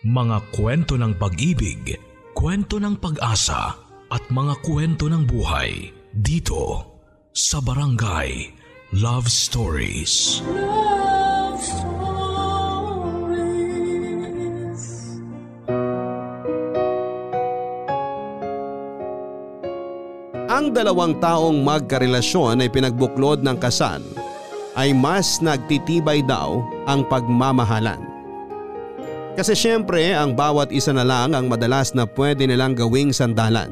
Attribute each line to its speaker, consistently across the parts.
Speaker 1: Mga kwento ng pag-ibig, kwento ng pag-asa at mga kwento ng buhay dito sa Barangay Love Stories.
Speaker 2: Love Stories.
Speaker 3: Ang dalawang taong magkarelasyon ay pinagbuklod ng kasal ay mas nagtitibay daw ang pagmamahalan. Kasi syempre ang bawat isa na lang ang madalas na pwede nilang gawing sandalan.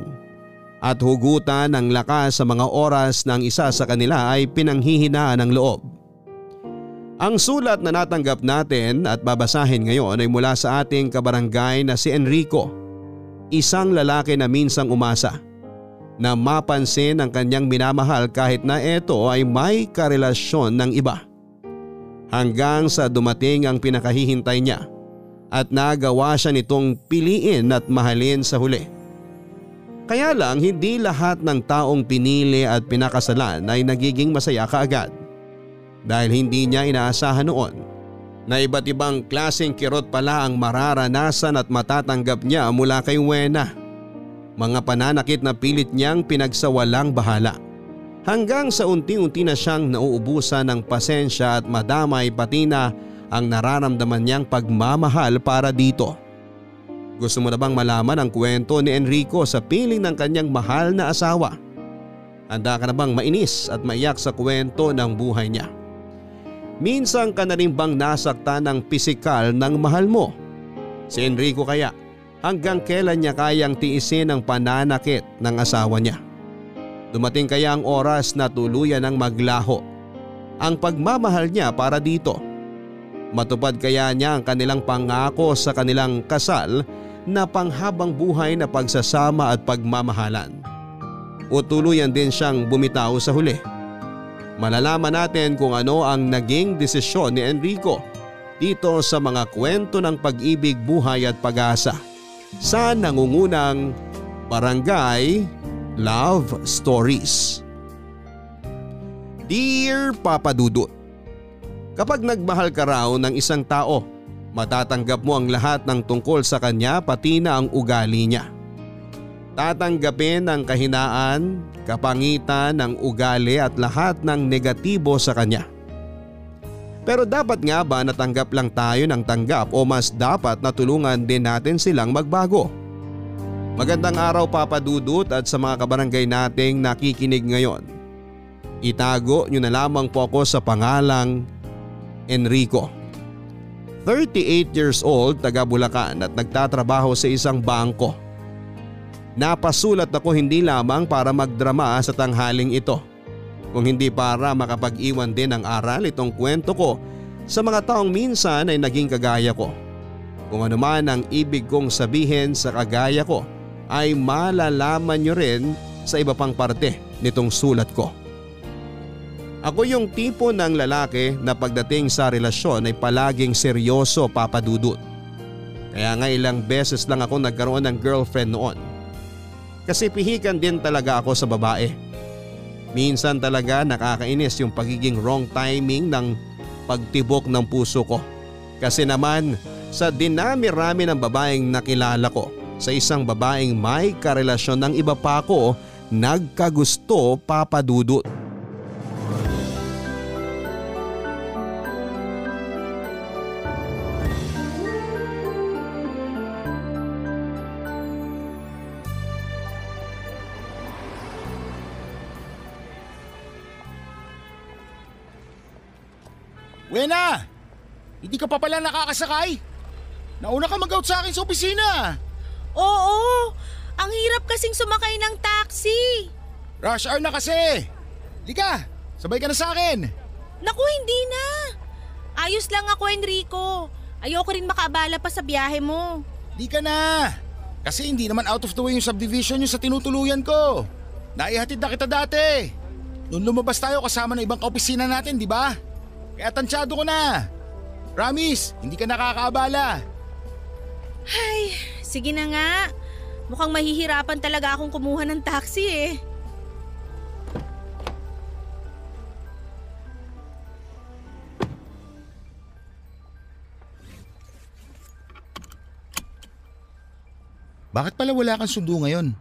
Speaker 3: At hugutan ng lakas sa mga oras ng isa sa kanila ay pinanghihinaan ng loob. Ang sulat na natanggap natin at babasahin ngayon ay mula sa ating kabarangay na si Enrico. Isang lalaki na minsang umasa na mapansin ang kanyang minamahal kahit na ito ay may karelasyon ng iba. Hanggang sa dumating ang pinakahihintay niya at nagawa siya nitong piliin at mahalin sa huli. Kaya lang hindi lahat ng taong pinili at pinakasalan ay nagiging masaya kaagad. Dahil hindi niya inaasahan noon na iba't ibang klaseng kirot pala ang mararanasan at matatanggap niya mula kay Wena. Mga pananakit na pilit niyang pinagsawalang bahala. Hanggang sa unti-unti na siyang nauubusan ng pasensya at madamay pati na ang nararamdaman niyang pagmamahal para dito. Gusto mo na bang malaman ang kwento ni Enrico sa piling ng kanyang mahal na asawa? Handa ka na bang mainis at maiyak sa kwento ng buhay niya? Minsan ka na rin bang nasaktan ng pisikal ng mahal mo? Si Enrico kaya hanggang kailan niya kayang tiisin ang pananakit ng asawa niya? Dumating kaya ang oras na tuluyan ng maglaho ang pagmamahal niya para dito. Matupad kaya niya ang kanilang pangako sa kanilang kasal na panghabang buhay na pagsasama at pagmamahalan. O tuluyan din siyang bumitaw sa huli. Malalaman natin kung ano ang naging desisyon ni Enrico dito sa mga kwento ng pag-ibig, buhay at pag-asa sa nangungunang Barangay Love Stories. Dear Papa Dudut, Kapag nagmahal ka raw ng isang tao, matatanggap mo ang lahat ng tungkol sa kanya pati na ang ugali niya. Tatanggapin ang kahinaan, kapangitan ng ugali at lahat ng negatibo sa kanya. Pero dapat nga ba natanggap lang tayo ng tanggap o mas dapat na tulungan din natin silang magbago? Magandang araw Papa Dudut at sa mga kabarangay nating nakikinig ngayon. Itago nyo na lamang po ako sa pangalang Enrico. 38 years old, taga Bulacan at nagtatrabaho sa isang bangko. Napasulat ako hindi lamang para magdrama sa tanghaling ito, kung hindi para makapag-iwan din ng aral itong kwento ko sa mga taong minsan ay naging kagaya ko. Kung ano man ang ibig kong sabihin sa kagaya ko ay malalaman nyo rin sa iba pang parte nitong sulat ko. Ako yung tipo ng lalaki na pagdating sa relasyon ay palaging seryoso papadudot. Kaya nga ilang beses lang ako nagkaroon ng girlfriend noon. Kasi pihikan din talaga ako sa babae. Minsan talaga nakakainis yung pagiging wrong timing ng pagtibok ng puso ko. Kasi naman sa dinami-rami ng babaeng nakilala ko sa isang babaeng may karelasyon ng iba pa ako nagkagusto papadudot.
Speaker 4: Wena! Hindi ka pa pala nakakasakay? Nauna ka mag-out sa akin sa opisina.
Speaker 5: Oo, ang hirap kasing sumakay ng taxi.
Speaker 4: Rush hour na kasi. Di ka, sabay ka na sa akin.
Speaker 5: Naku, hindi na. Ayos lang ako, Enrico. Ayoko rin makaabala pa sa biyahe mo.
Speaker 4: Di ka na. Kasi hindi naman out of the way yung subdivision yung sa tinutuluyan ko. Naihatid na kita dati. Noong lumabas tayo kasama ng ibang kaopisina natin, di ba? Kaya tansyado ko na. Promise, hindi ka nakakaabala.
Speaker 5: Ay, sige na nga. Mukhang mahihirapan talaga akong kumuha ng taxi eh.
Speaker 4: Bakit pala wala kang sundo ngayon?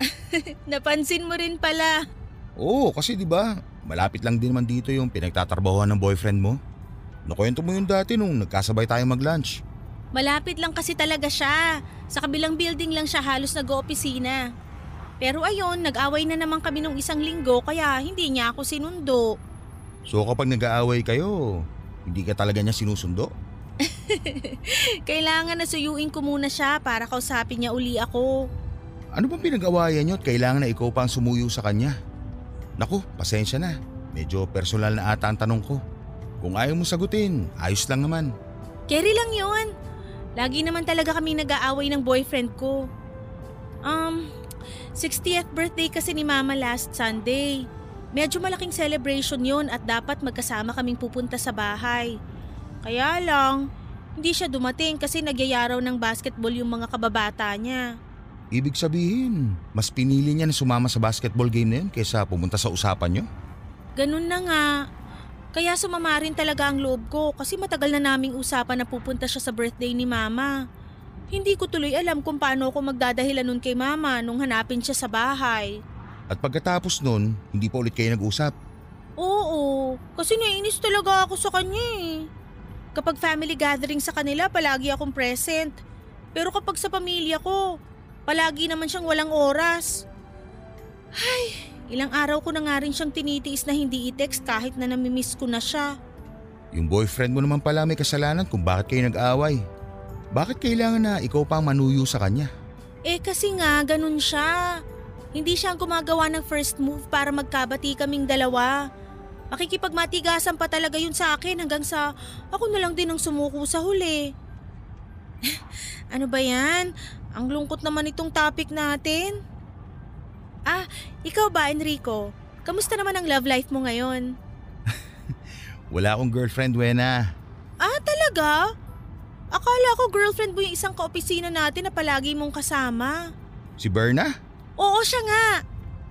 Speaker 5: Napansin mo rin pala.
Speaker 4: Oo, kasi di ba, malapit lang din naman dito yung pinagtatrabahoan ng boyfriend mo. Nakwento mo yun dati nung nagkasabay tayo mag-lunch.
Speaker 5: Malapit lang kasi talaga siya. Sa kabilang building lang siya halos nag-oopisina. Pero ayun, nag-away na naman kami nung isang linggo kaya hindi niya ako sinundo.
Speaker 4: So kapag nag-aaway kayo, hindi ka talaga niya sinusundo?
Speaker 5: Kailangan na suyuin ko muna siya para kausapin niya uli ako.
Speaker 4: Ano bang pinag-awayan niyo at kailangan na ikaw pa ang sumuyo sa kanya? Naku, pasensya na. Medyo personal na ata ang tanong ko. Kung ayaw mo sagutin, ayos lang naman.
Speaker 5: Kerry lang yon. Lagi naman talaga kami nag-aaway ng boyfriend ko. Um, 60th birthday kasi ni Mama last Sunday. Medyo malaking celebration yon at dapat magkasama kaming pupunta sa bahay. Kaya lang, hindi siya dumating kasi nagyayaraw ng basketball yung mga kababata niya.
Speaker 4: Ibig sabihin, mas pinili niya na sumama sa basketball game na yun kaysa pumunta sa usapan niyo?
Speaker 5: Ganun na nga. Kaya sumama rin talaga ang loob ko kasi matagal na naming usapan na pupunta siya sa birthday ni Mama. Hindi ko tuloy alam kung paano ako magdadahilan nun kay Mama nung hanapin siya sa bahay.
Speaker 4: At pagkatapos nun, hindi pa ulit kayo nag-usap.
Speaker 5: Oo, kasi naiinis talaga ako sa kanya eh. Kapag family gathering sa kanila, palagi akong present. Pero kapag sa pamilya ko, palagi naman siyang walang oras. Ay, ilang araw ko na nga rin siyang tinitiis na hindi i-text kahit na namimiss ko na siya.
Speaker 4: Yung boyfriend mo naman pala may kasalanan kung bakit kayo nag-aaway. Bakit kailangan na ikaw pa ang manuyo sa kanya?
Speaker 5: Eh kasi nga, ganun siya. Hindi siya ang gumagawa ng first move para magkabati kaming dalawa. Makikipagmatigasan pa talaga yun sa akin hanggang sa ako na lang din ang sumuko sa huli. ano ba yan? Ang lungkot naman itong topic natin. Ah, ikaw ba Enrico? Kamusta naman ang love life mo ngayon?
Speaker 4: Wala akong girlfriend, Wena.
Speaker 5: Ah, talaga? Akala ko girlfriend mo yung isang kaopisina natin na palagi mong kasama.
Speaker 4: Si Berna?
Speaker 5: Oo, siya nga.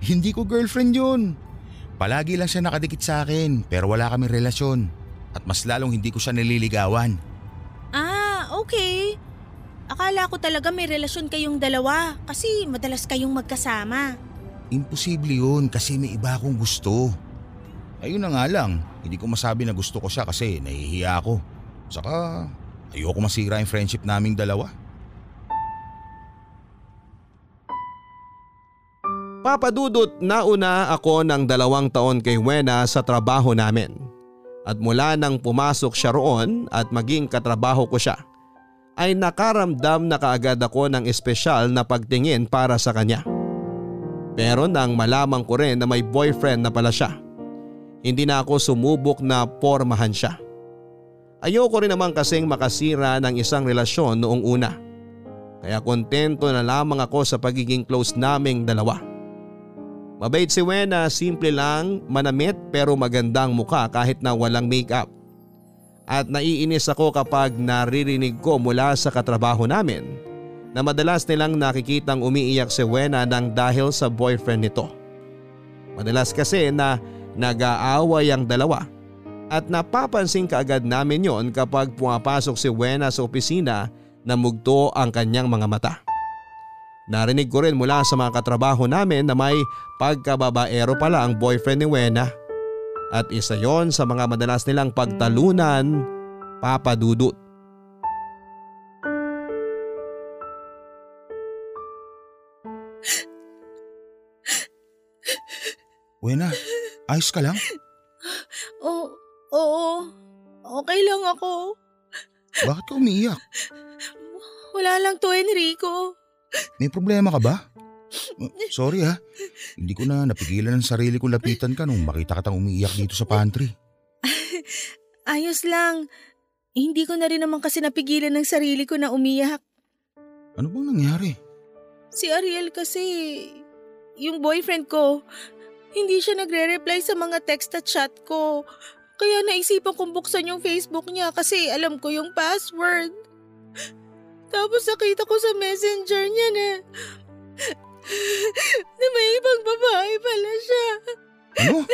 Speaker 4: Hindi ko girlfriend yun. Palagi lang siya nakadikit sa akin pero wala kaming relasyon. At mas lalong hindi ko siya nililigawan.
Speaker 5: Ah, okay. Akala ko talaga may relasyon kayong dalawa kasi madalas kayong magkasama.
Speaker 4: Imposible yun kasi may iba akong gusto. Ayun na nga lang, hindi ko masabi na gusto ko siya kasi nahihiya ako. Saka ayoko masira yung friendship naming dalawa.
Speaker 3: Papadudot nauna ako ng dalawang taon kay Wena sa trabaho namin. At mula nang pumasok siya roon at maging katrabaho ko siya, ay nakaramdam na kaagad ako ng espesyal na pagtingin para sa kanya. Pero nang malaman ko rin na may boyfriend na pala siya, hindi na ako sumubok na pormahan siya. Ayoko rin naman kasing makasira ng isang relasyon noong una. Kaya kontento na lamang ako sa pagiging close naming dalawa. Mabait si Wena, simple lang, manamit pero magandang muka kahit na walang makeup. At naiinis ako kapag naririnig ko mula sa katrabaho namin na madalas nilang nakikitang umiiyak si Wena nang dahil sa boyfriend nito. Madalas kasi na nag-aaway ang dalawa at napapansin kaagad namin yon kapag pumapasok si Wena sa opisina na mugto ang kanyang mga mata. Narinig ko rin mula sa mga katrabaho namin na may pagkababaero pala ang boyfriend ni Wena. At isa yon sa mga madalas nilang pagtalunan, Papa Dudut.
Speaker 4: Wena, ayos ka lang?
Speaker 5: Oo, oo. Okay lang ako.
Speaker 4: Bakit ka umiiyak?
Speaker 5: Wala lang to Enrico.
Speaker 4: May problema ka ba? Uh, Sorry ha, hindi ko na napigilan ng sarili ko lapitan ka nung makita kitang umiiyak dito sa pantry.
Speaker 5: Ayos lang. Hindi ko na rin naman kasi napigilan ng sarili ko na umiyak.
Speaker 4: Ano bang nangyari?
Speaker 5: Si Ariel kasi, yung boyfriend ko, hindi siya nagre-reply sa mga text at chat ko. Kaya naisipan kong buksan yung Facebook niya kasi alam ko yung password. Tapos nakita ko sa messenger niya na, na may ibang babae pala siya.
Speaker 4: Ano?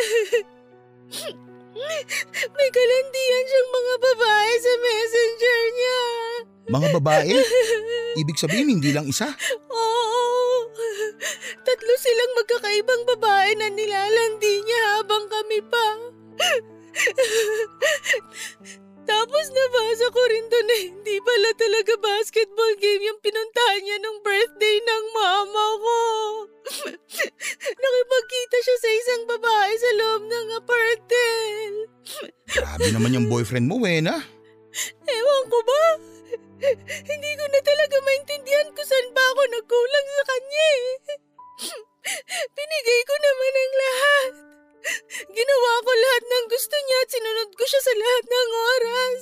Speaker 5: May kalandian siyang mga babae sa messenger niya.
Speaker 4: Mga babae? Ibig sabihin hindi lang isa?
Speaker 5: Oo. Tatlo silang magkakaibang babae na nilalandi niya habang kami pa. Tapos nabasa ko rin doon na hindi pala talaga basketball game yung pinuntahan niya nung birthday ng mama ko. Nakipagkita siya sa isang babae sa loob ng apartel.
Speaker 4: Grabe naman yung boyfriend mo, Wena.
Speaker 5: Ewan ko ba? Hindi ko na talaga maintindihan kung saan ba ako nagkulang sa kanya eh. Binigay ko naman ang lahat. Ginawa ko lahat ng gusto niya at sinunod ko siya sa lahat ng oras.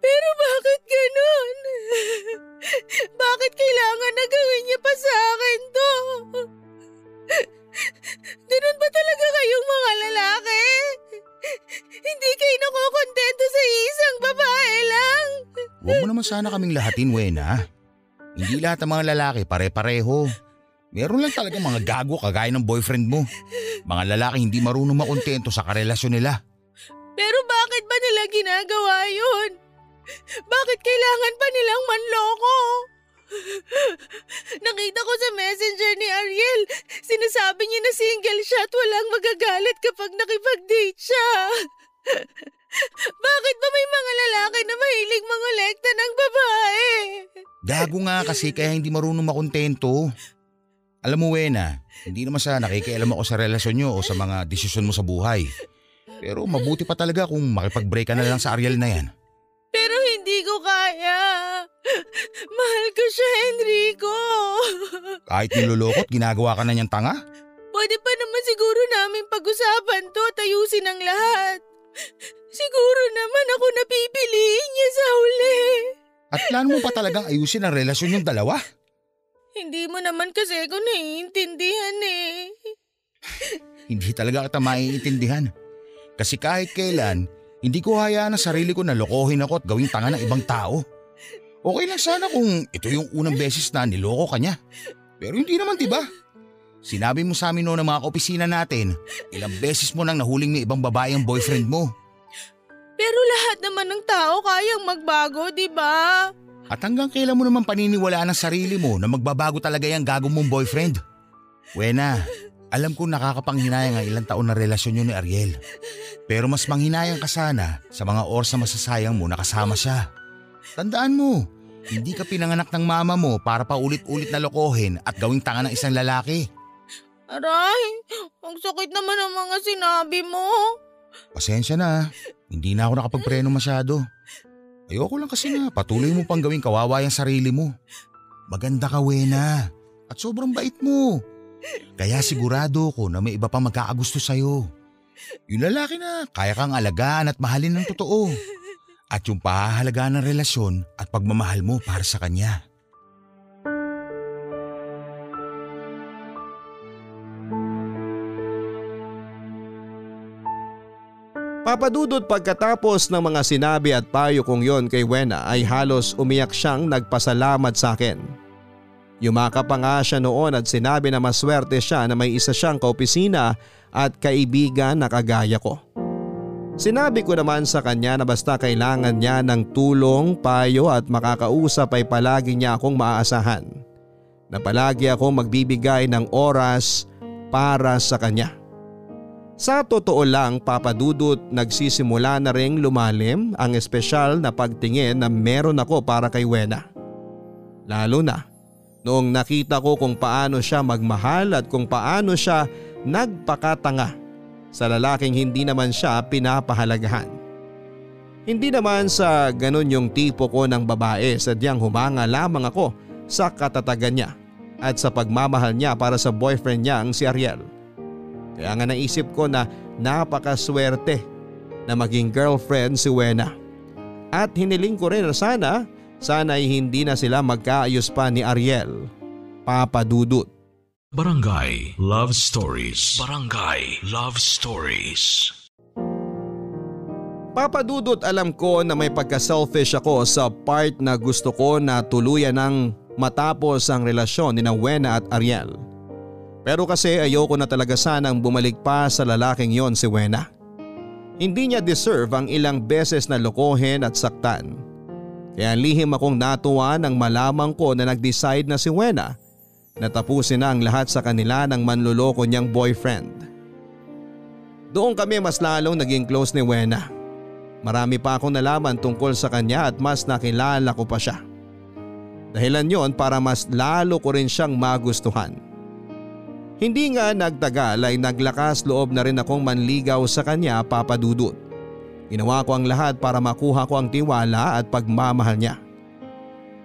Speaker 5: Pero bakit ganun? Bakit kailangan na gawin niya pa sa akin to? Ganun ba talaga kayong mga lalaki? Hindi kayo nakokontento sa isang babae lang?
Speaker 4: Huwag mo naman sana kaming lahatin, Wena. Hindi lahat ng mga lalaki pare-pareho. Meron lang talaga mga gago kagaya ng boyfriend mo. Mga lalaki hindi marunong makontento sa karelasyon nila.
Speaker 5: Pero bakit ba nila ginagawa yun? Bakit kailangan pa nilang manloko? Nakita ko sa messenger ni Ariel, sinasabi niya na single siya at walang magagalit kapag nakipag-date siya. Bakit ba may mga lalaki na mahilig mangolekta ng babae?
Speaker 4: Gago nga kasi kaya hindi marunong makontento. Alam mo, Wena, hindi naman sa nakikialam ako sa relasyon nyo o sa mga desisyon mo sa buhay. Pero mabuti pa talaga kung makipag-break ka na lang sa Ariel na yan.
Speaker 5: Pero hindi ko kaya. Mahal ko siya, Enrico.
Speaker 4: Kahit nilolokot, ginagawa ka na niyang tanga?
Speaker 5: Pwede pa naman siguro namin pag-usapan to at ayusin ang lahat. Siguro naman ako napipiliin niya sa huli.
Speaker 4: At plano mo pa talagang ayusin ang relasyon yung dalawa?
Speaker 5: Hindi mo naman kasi ako naiintindihan eh.
Speaker 4: Hindi talaga kita maiintindihan. Kasi kahit kailan, hindi ko hayaan ang sarili ko na lokohin ako at gawing tanga ng ibang tao. Okay lang sana kung ito yung unang beses na niloko ka niya. Pero hindi naman, di ba? Sinabi mo sa amin noon ng mga opisina natin, ilang beses mo nang nahuling may ibang babae ang boyfriend mo.
Speaker 5: Pero lahat naman ng tao kayang magbago, di ba?
Speaker 4: At hanggang kailan mo naman paniniwalaan ang sarili mo na magbabago talaga yung gago mong boyfriend? Wena, alam ko nakakapanghinayang ang ilang taon na relasyon nyo ni Ariel. Pero mas manghinayang ka sana sa mga oras na masasayang mo na kasama siya. Tandaan mo, hindi ka pinanganak ng mama mo para paulit-ulit na lokohin at gawing tanga ng isang lalaki.
Speaker 5: Aray, ang sakit naman ang mga sinabi mo.
Speaker 4: Pasensya na, hindi na ako nakapagpreno masyado. Ayoko lang kasi na patuloy mo pang gawing kawawa yung sarili mo. Maganda ka, Wena. At sobrang bait mo. Kaya sigurado ko na may iba pang magkakagusto sa'yo. Yung lalaki na kaya kang alagaan at mahalin ng totoo. At yung pahahalagaan ng relasyon at pagmamahal mo para sa kanya.
Speaker 3: Papadudot pagkatapos ng mga sinabi at payo kong yon kay Wena ay halos umiyak siyang nagpasalamat sa akin. Yumakap pa nga siya noon at sinabi na maswerte siya na may isa siyang kaopisina at kaibigan na kagaya ko. Sinabi ko naman sa kanya na basta kailangan niya ng tulong, payo at makakausap ay palagi niya akong maaasahan. Na palagi akong magbibigay ng oras para sa kanya. Sa totoo lang papadudot nagsisimula na ring lumalim ang espesyal na pagtingin na meron ako para kay Wena. Lalo na noong nakita ko kung paano siya magmahal at kung paano siya nagpakatanga sa lalaking hindi naman siya pinapahalagahan. Hindi naman sa ganun yung tipo ko ng babae sadyang humanga lamang ako sa katatagan niya at sa pagmamahal niya para sa boyfriend niya si Ariel. Kaya nga naisip ko na napakaswerte na maging girlfriend si Wena. At hiniling ko rin na sana, sana ay hindi na sila magkaayos pa ni Ariel. Papadudot.
Speaker 1: Barangay Love Stories. Barangay Love Stories.
Speaker 3: Papadudot alam ko na may pagka-selfish ako sa part na gusto ko na tuluyan ng matapos ang relasyon ni na Wena at Ariel. Pero kasi ayoko na talaga sanang bumalik pa sa lalaking yon si Wena. Hindi niya deserve ang ilang beses na lokohin at saktan. Kaya lihim akong natuwa nang malaman ko na nag-decide na si Wena na tapusin na ang lahat sa kanila ng manluloko niyang boyfriend. Doon kami mas lalong naging close ni Wena. Marami pa akong nalaman tungkol sa kanya at mas nakilala ko pa siya. Dahilan yon para mas lalo ko rin siyang magustuhan. Hindi nga nagtagal ay naglakas loob na rin akong manligaw sa kanya papadudot. Ginawa ko ang lahat para makuha ko ang tiwala at pagmamahal niya.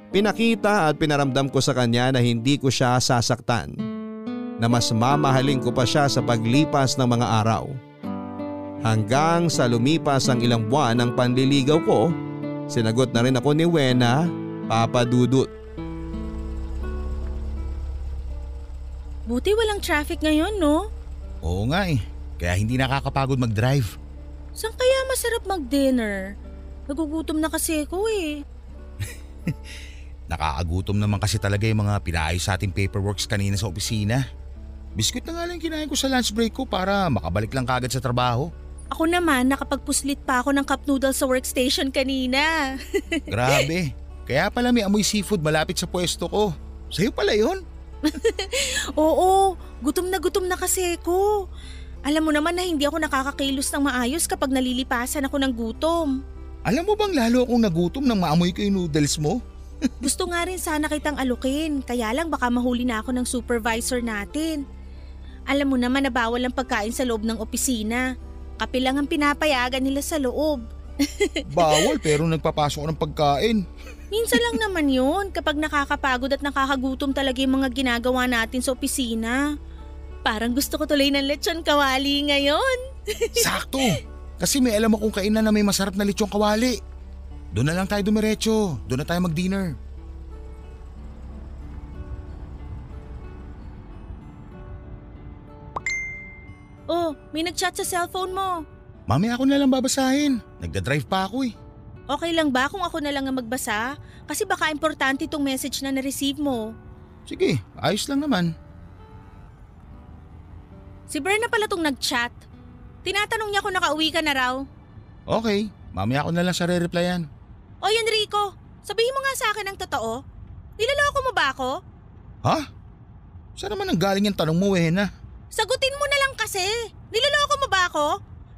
Speaker 3: Pinakita at pinaramdam ko sa kanya na hindi ko siya sasaktan. Na mas mamahalin ko pa siya sa paglipas ng mga araw. Hanggang sa lumipas ang ilang buwan ng panliligaw ko, sinagot na rin ako ni Wena, Papa Dudut.
Speaker 5: Buti walang traffic ngayon, no?
Speaker 4: Oo nga eh. Kaya hindi nakakapagod mag-drive.
Speaker 5: Saan kaya masarap mag-dinner? Nagugutom na kasi ako eh.
Speaker 4: Nakakagutom naman kasi talaga yung mga pinaayos sa ating paperworks kanina sa opisina. Biskuit na nga lang kinain ko sa lunch break ko para makabalik lang kagad sa trabaho.
Speaker 5: Ako naman, nakapagpuslit pa ako ng cup noodles sa workstation kanina.
Speaker 4: Grabe. Kaya pala may amoy seafood malapit sa pwesto ko. Sa'yo pala yon?
Speaker 5: Oo, gutom na gutom na kasi ako. Alam mo naman na hindi ako nakakakilos ng maayos kapag nalilipasan ako ng gutom.
Speaker 4: Alam mo bang lalo akong nagutom nang maamoy ko yung noodles mo?
Speaker 5: Gusto nga rin sana kitang alukin, kaya lang baka mahuli na ako ng supervisor natin. Alam mo naman na bawal ang pagkain sa loob ng opisina. Kape lang ang pinapayagan nila sa loob.
Speaker 4: Bawal pero nagpapasok ng pagkain.
Speaker 5: Minsan lang naman yun kapag nakakapagod at nakakagutom talaga yung mga ginagawa natin sa opisina. Parang gusto ko tuloy ng lechon kawali ngayon.
Speaker 4: Sakto! Kasi may alam akong kainan na may masarap na lechon kawali. Doon na lang tayo dumiretso. Doon na tayo mag-dinner.
Speaker 5: Oh, may nagchat sa cellphone mo.
Speaker 4: Mami ako na lang babasahin. Nagda-drive pa ako eh.
Speaker 5: Okay lang ba kung ako na lang ang magbasa? Kasi baka importante itong message na na-receive mo.
Speaker 4: Sige, ayos lang naman.
Speaker 5: Si Berna pala tong nag-chat. Tinatanong niya kung nakauwi ka na raw.
Speaker 4: Okay, mamaya ako na lang siya re-replyan.
Speaker 5: Oy Enrico, sabihin mo nga sa akin ang totoo. Niloloko mo ba ako?
Speaker 4: Ha? Saan naman ang galing yung tanong mo, Wena?
Speaker 5: Sagutin mo na lang kasi. Niloloko mo ba ako?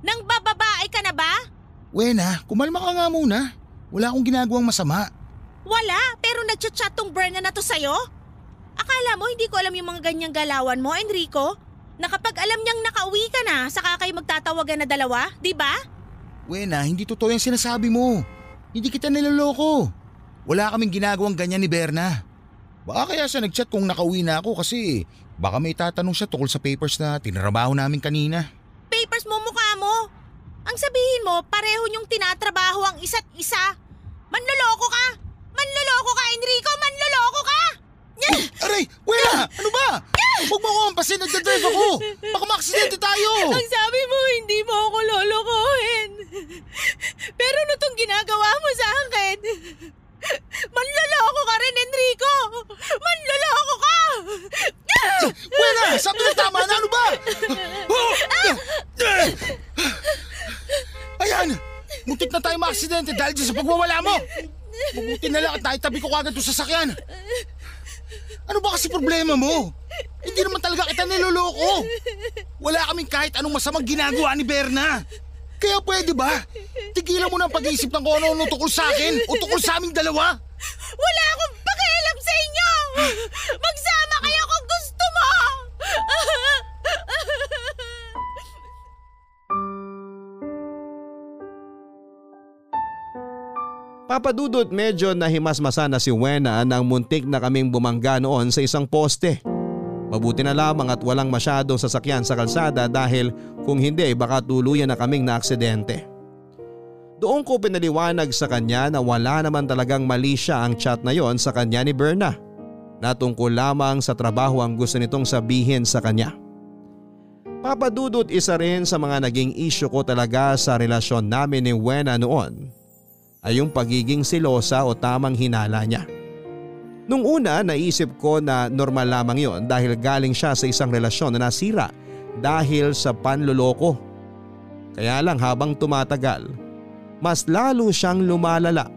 Speaker 5: Nang bababae ka na ba?
Speaker 4: Wena, kumalma ka nga muna. Wala akong ginagawang masama.
Speaker 5: Wala, pero nagchat-chat tong Berna na to sa'yo? Akala mo hindi ko alam yung mga ganyang galawan mo, Enrico? Na kapag alam niyang nakauwi ka na, saka kayo magtatawagan na dalawa, di ba?
Speaker 4: Wena, hindi totoo yung sinasabi mo. Hindi kita niloloko. Wala kaming ginagawang ganyan ni Berna. Baka kaya siya nagchat kung nakauwi na ako kasi baka may tatanong siya tungkol sa papers na tinrabaho namin kanina.
Speaker 5: Papers mo mukha mo. Ang sabihin mo, pareho niyong tinatrabaho ang isa't isa. Manloloko ka! Manloloko ka, Enrico! Manloloko ka!
Speaker 4: Aray! Wena! Ano ba? Huwag mo ako hampasin, nagdadrive ako! Baka maaksidente tayo!
Speaker 5: Ang sabi mo, hindi mo ako lolokohin. Pero ano tong ginagawa mo sa akin? Manloloko ka rin, Enrico! Manloloko ka!
Speaker 4: Wena! Sabi na tama na, ano ba? Oh! Ayan! Muntik na tayo maaksidente dahil dyan sa pagwawala mo! Mabuti na lang at naitabi ko kagad sa sasakyan. Ano ba kasi problema mo? Hindi naman talaga kita niloloko. Wala kaming kahit anong masamang ginagawa ni Berna. Kaya pwede ba? Tigilan mo na ang pag-iisip ng kung ano-ano tungkol sa akin o tungkol sa aming dalawa.
Speaker 5: Wala akong pakialam sa inyo! Magsama
Speaker 3: Papadudot medyo nahimasmasa na si Wena nang muntik na kaming bumangga noon sa isang poste. Mabuti na lamang at walang masyadong sasakyan sa kalsada dahil kung hindi baka tuluyan na kaming naaksidente. Doon ko pinaliwanag sa kanya na wala naman talagang mali siya ang chat na yon sa kanya ni Berna. Natungkol lamang sa trabaho ang gusto nitong sabihin sa kanya. Papadudot isa rin sa mga naging isyo ko talaga sa relasyon namin ni Wena noon ay yung pagiging silosa o tamang hinala niya. Nung una naisip ko na normal lamang yon dahil galing siya sa isang relasyon na nasira dahil sa panloloko. Kaya lang habang tumatagal, mas lalo siyang lumalala.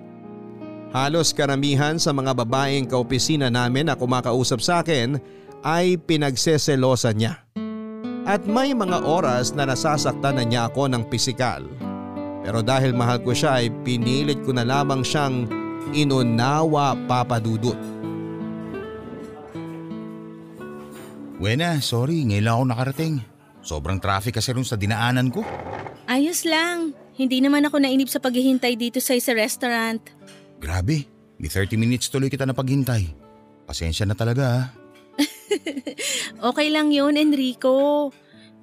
Speaker 3: Halos karamihan sa mga babaeng kaopisina namin na kumakausap sa akin ay pinagseselosa niya. At may mga oras na nasasaktan na niya ako ng pisikal. Pero dahil mahal ko siya ay pinilit ko na lamang siyang inunawa papadudot.
Speaker 4: Wena, sorry, ngayon lang ako nakarating. Sobrang traffic kasi rin sa dinaanan ko.
Speaker 5: Ayos lang. Hindi naman ako nainip sa paghihintay dito sa isa restaurant.
Speaker 4: Grabe, may 30 minutes tuloy kita na paghintay. Pasensya na talaga ha.
Speaker 5: Okay lang yun, Enrico.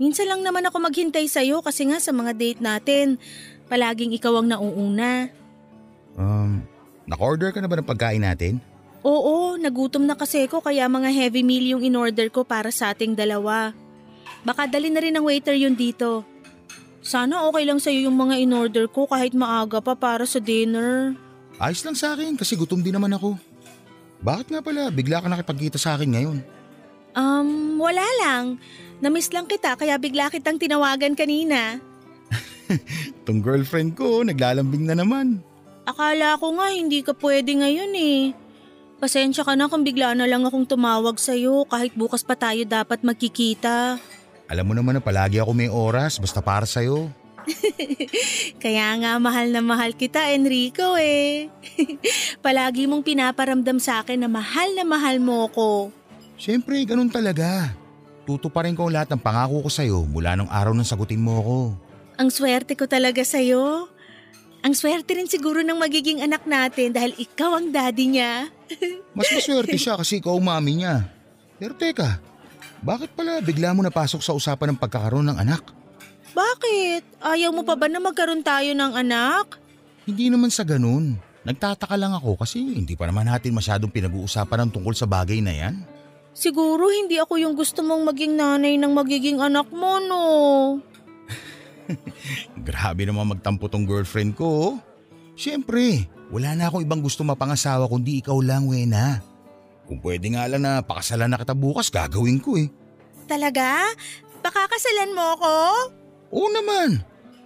Speaker 5: Minsan lang naman ako maghintay sa'yo kasi nga sa mga date natin, palaging ikaw ang nauuna.
Speaker 4: Um, naka-order ka na ba ng pagkain natin?
Speaker 5: Oo, nagutom na kasi ko kaya mga heavy meal yung in-order ko para sa ating dalawa. Baka dali na rin ng waiter yun dito. Sana okay lang sa'yo yung mga in-order ko kahit maaga pa para sa dinner.
Speaker 4: Ayos lang sa akin kasi gutom din naman ako. Bakit nga pala bigla ka nakipagkita sa akin ngayon?
Speaker 5: Um, wala lang. Namiss lang kita kaya bigla kitang tinawagan kanina.
Speaker 4: Tong girlfriend ko naglalambing na naman.
Speaker 5: Akala ko nga hindi ka pwede ngayon eh. Pasensya ka na kung bigla na lang akong tumawag sa'yo kahit bukas pa tayo dapat magkikita.
Speaker 4: Alam mo naman na palagi ako may oras basta para sa'yo.
Speaker 5: Kaya nga mahal na mahal kita Enrico eh. Palagi mong pinaparamdam sa akin na mahal na mahal mo ko.
Speaker 4: Siyempre, ganun talaga. Tutuparin ko lahat ng pangako ko sa'yo mula nung araw nang sagutin mo ako.
Speaker 5: Ang swerte ko talaga sa'yo. Ang swerte rin siguro ng magiging anak natin dahil ikaw ang daddy niya.
Speaker 4: Mas maswerte siya kasi ikaw ang mami niya. Pero teka, bakit pala bigla mo napasok sa usapan ng pagkakaroon ng anak?
Speaker 5: Bakit? Ayaw mo pa ba na magkaroon tayo ng anak?
Speaker 4: Hindi naman sa ganun. Nagtataka lang ako kasi hindi pa naman natin masyadong pinag-uusapan ng tungkol sa bagay na yan.
Speaker 5: Siguro hindi ako yung gusto mong maging nanay ng magiging anak mo, no?
Speaker 4: Grabe naman magtampo tong girlfriend ko. oh. Siyempre, wala na akong ibang gusto mapangasawa kundi ikaw lang, Wena. Kung pwede nga lang na pakasalan na kita bukas, gagawin ko eh.
Speaker 5: Talaga? Pakakasalan mo ako?
Speaker 4: Oo naman.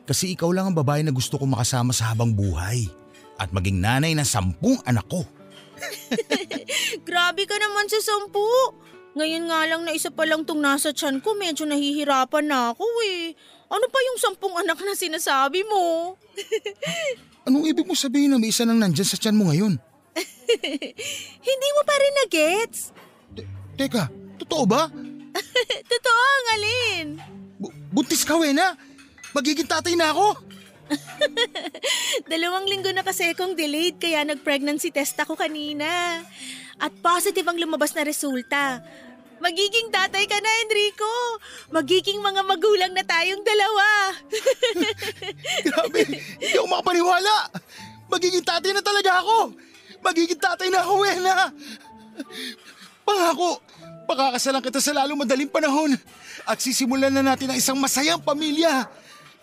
Speaker 4: Kasi ikaw lang ang babae na gusto ko makasama sa habang buhay. At maging nanay ng sampung anak ko.
Speaker 5: Grabe ka naman sa sampu. Ngayon nga lang na isa pa lang tong nasa tiyan ko, medyo nahihirapan na ako eh. Ano pa yung sampung anak na sinasabi mo?
Speaker 4: Anong ibig mo sabihin na may isa nang nandyan sa tiyan mo ngayon?
Speaker 5: Hindi mo pa rin na-gets?
Speaker 4: Teka, totoo ba?
Speaker 5: Totoo ang alin?
Speaker 4: Bu- buntis ka, Wena? Magiging tatay na ako?
Speaker 5: Dalawang linggo na kasi kong delayed kaya nag-pregnancy test ako kanina. At positive ang lumabas na resulta. Magiging tatay ka na, Enrico. Magiging mga magulang na tayong dalawa.
Speaker 4: Grabe, hindi ako makapaniwala. Magiging tatay na talaga ako. Magiging tatay na ako, Wena. Pangako, pakakasalan kita sa lalong madaling panahon at sisimulan na natin ang isang masayang pamilya.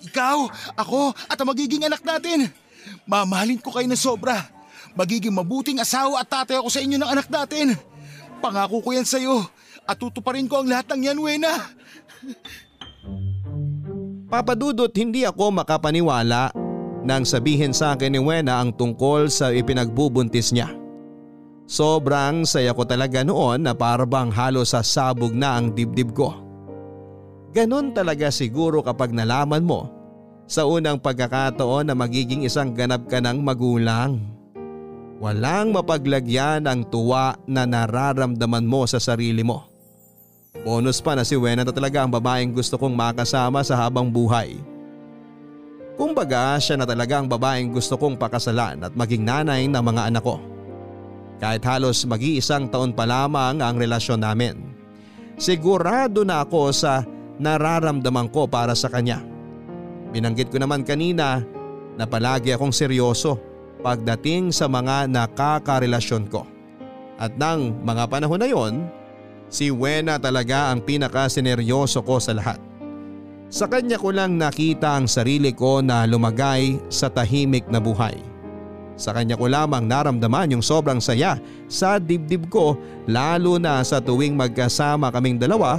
Speaker 4: Ikaw, ako at ang magiging anak natin. Mamahalin ko kayo na sobra. Magiging mabuting asawa at tatay ako sa inyo ng anak natin. Pangako ko yan sa'yo at tutuparin ko ang lahat ng yan, Wena.
Speaker 3: Papadudot hindi ako makapaniwala nang sabihin sa akin ni Wena ang tungkol sa ipinagbubuntis niya. Sobrang saya ko talaga noon na parabang halos sa sabog na ang dibdib ko. Ganon talaga siguro kapag nalaman mo sa unang pagkakataon na magiging isang ganap ka ng magulang. Walang mapaglagyan ang tuwa na nararamdaman mo sa sarili mo. Bonus pa na si Wena na talaga ang babaeng gusto kong makasama sa habang buhay. Kumbaga siya na talaga ang babaeng gusto kong pakasalan at maging nanay ng mga anak ko. Kahit halos mag-iisang taon pa lamang ang relasyon namin. Sigurado na ako sa nararamdaman ko para sa kanya. Binanggit ko naman kanina na palagi akong seryoso pagdating sa mga nakakarelasyon ko. At nang mga panahon na yon, si Wena talaga ang pinakasineryoso ko sa lahat. Sa kanya ko lang nakita ang sarili ko na lumagay sa tahimik na buhay. Sa kanya ko lamang naramdaman yung sobrang saya sa dibdib ko lalo na sa tuwing magkasama kaming dalawa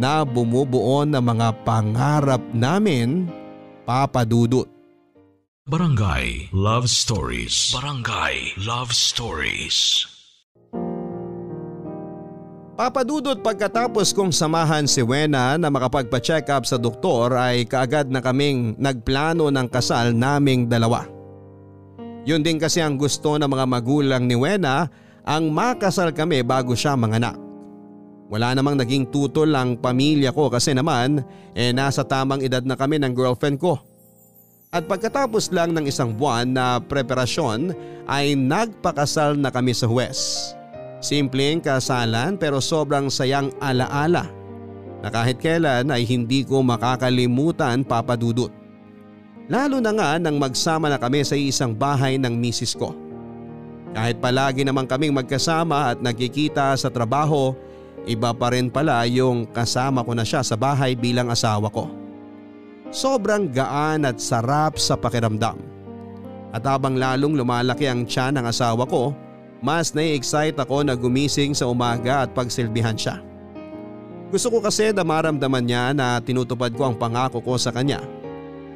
Speaker 3: na bumubuo ng mga pangarap namin papadudot.
Speaker 1: Barangay Love Stories. Barangay Love Stories.
Speaker 3: Papadudot pagkatapos kong samahan si Wena na makapagpa-check up sa doktor ay kaagad na kaming nagplano ng kasal naming dalawa. Yun din kasi ang gusto ng mga magulang ni Wena ang makasal kami bago siya manganak. Wala namang naging tutol ang pamilya ko kasi naman eh nasa tamang edad na kami ng girlfriend ko. At pagkatapos lang ng isang buwan na preparasyon ay nagpakasal na kami sa huwes. Simpleng kasalan pero sobrang sayang alaala na kahit kailan ay hindi ko makakalimutan papadudot. Lalo na nga nang magsama na kami sa isang bahay ng misis ko. Kahit palagi naman kaming magkasama at nagkikita sa trabaho, iba pa rin pala yung kasama ko na siya sa bahay bilang asawa ko. Sobrang gaan at sarap sa pakiramdam. At habang lalong lumalaki ang tiyan ng asawa ko, mas nai-excite ako na gumising sa umaga at pagsilbihan siya. Gusto ko kasi na maramdaman niya na tinutupad ko ang pangako ko sa kanya.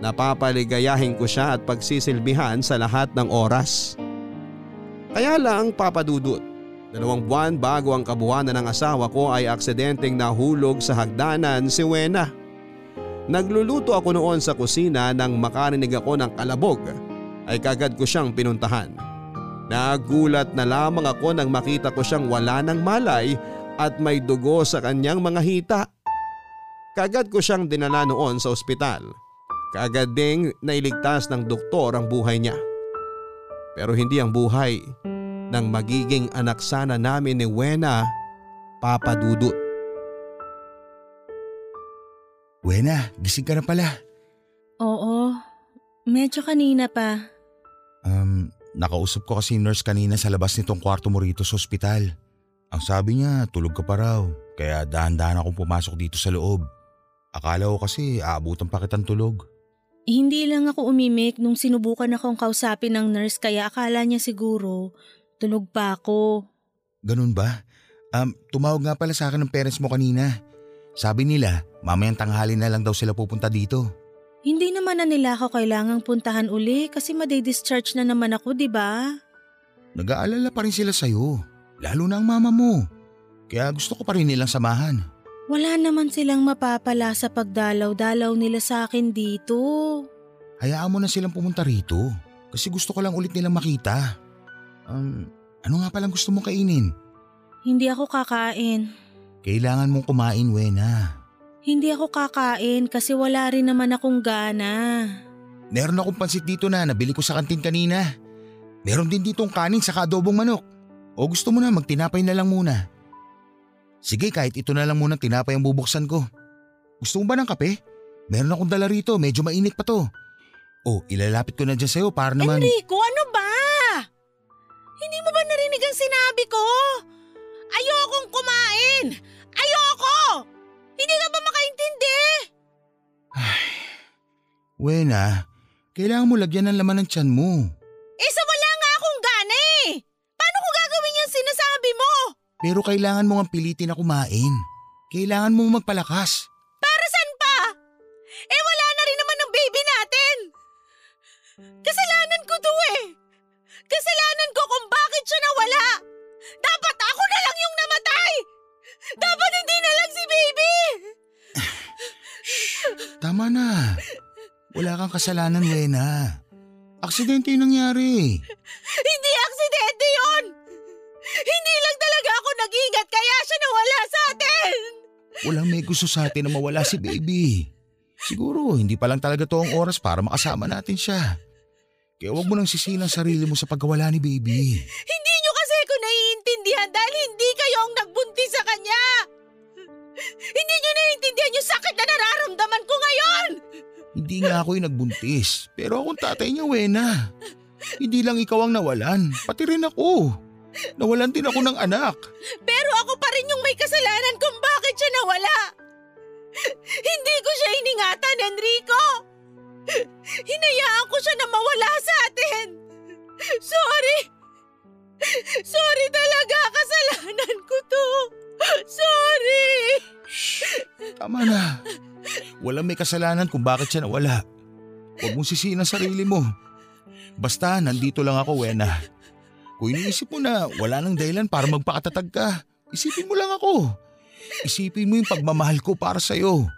Speaker 3: Napapaligayahin ko siya at pagsisilbihan sa lahat ng oras. Kaya lang papadudot. Dalawang buwan bago ang kabuhanan ng asawa ko ay aksidenteng nahulog sa hagdanan si Wena. Nagluluto ako noon sa kusina nang makarinig ako ng kalabog ay kagad ko siyang pinuntahan. Nagulat na lamang ako nang makita ko siyang wala ng malay at may dugo sa kanyang mga hita. Kagad ko siyang dinala noon sa ospital. Kagad ding nailigtas ng doktor ang buhay niya. Pero hindi ang buhay ng magiging anak sana namin ni Wena, Papa Dudut.
Speaker 4: Wena, gising ka na pala.
Speaker 5: Oo, medyo kanina pa.
Speaker 4: Um, nakausap ko kasi nurse kanina sa labas nitong kwarto mo rito sa ospital. Ang sabi niya, tulog ka pa raw. Kaya dahan-dahan akong pumasok dito sa loob. Akala ko kasi aabutan pa kitang tulog.
Speaker 5: Hindi lang ako umimik nung sinubukan akong kausapin ng nurse kaya akala niya siguro tulog pa ako.
Speaker 4: Ganun ba? Um, tumawag nga pala sa akin ng parents mo kanina. Sabi nila, mamayang tanghali na lang daw sila pupunta dito.
Speaker 5: Hindi naman na nila ako kailangang puntahan uli kasi madi-discharge na naman ako, di ba?
Speaker 4: Nag-aalala pa rin sila sa'yo, lalo na ang mama mo. Kaya gusto ko pa rin nilang samahan.
Speaker 5: Wala naman silang mapapala sa pagdalaw-dalaw nila sa akin dito.
Speaker 4: Hayaan mo na silang pumunta rito kasi gusto ko lang ulit nilang makita. Um, ano nga palang gusto mong kainin?
Speaker 5: Hindi ako kakain.
Speaker 4: Kailangan mong kumain, Wena.
Speaker 5: Hindi ako kakain kasi wala rin naman akong gana.
Speaker 4: Meron akong pansit dito na nabili ko sa kantin kanina. Meron din ditong kanin sa adobong manok. O gusto mo na magtinapay na lang muna? Sige kahit ito na lang muna tinapay ang bubuksan ko. Gusto mo ba ng kape? Meron akong dala rito, medyo mainit pa to. Oh, ilalapit ko na dyan sa'yo para naman…
Speaker 5: Enrico, ano ba? Hindi mo ba narinig ang sinabi ko? Ayokong kumain! Ayoko! Hindi ka ba makaintindi?
Speaker 4: Wena, kailangan mo lagyan ng laman ng tiyan mo.
Speaker 5: Eh sa wala nga akong gana eh! Paano ko gagawin yung sinasabi mo?
Speaker 4: Pero kailangan mo ang pilitin na kumain. Kailangan mo magpalakas. Kasalanan, Wena. Aksidente yung nangyari.
Speaker 5: Hindi aksidente yon! Hindi lang talaga ako nag-ingat kaya siya nawala sa atin!
Speaker 4: Walang may gusto sa atin na mawala si baby. Siguro, hindi pa lang talaga to ang oras para makasama natin siya. Kaya huwag mo nang sisihin ang sarili mo sa pagkawala ni baby.
Speaker 5: Hindi nyo kasi ako naiintindihan dahil hindi kayo ang nagbuntis sa kanya! Hindi nyo naiintindihan yung sakit na nararamdaman ko ngayon!
Speaker 4: Hindi nga ako yung nagbuntis, pero akong tatay niya, Wena. Hindi lang ikaw ang nawalan, pati rin ako. Nawalan din ako ng anak.
Speaker 5: Pero ako pa rin yung may kasalanan kung bakit siya nawala! Hindi ko siya iningatan, Enrico! Hinayaan ko siya na mawala sa atin! Sorry! Sorry talaga, kasalanan ko to! Sorry!
Speaker 4: Tama na. Walang may kasalanan kung bakit siya nawala. Huwag mong sisihin ang sarili mo. Basta nandito lang ako, Wena. Kung iniisip mo na wala nang dahilan para magpakatatag ka, isipin mo lang ako. Isipin mo yung pagmamahal ko para sa'yo.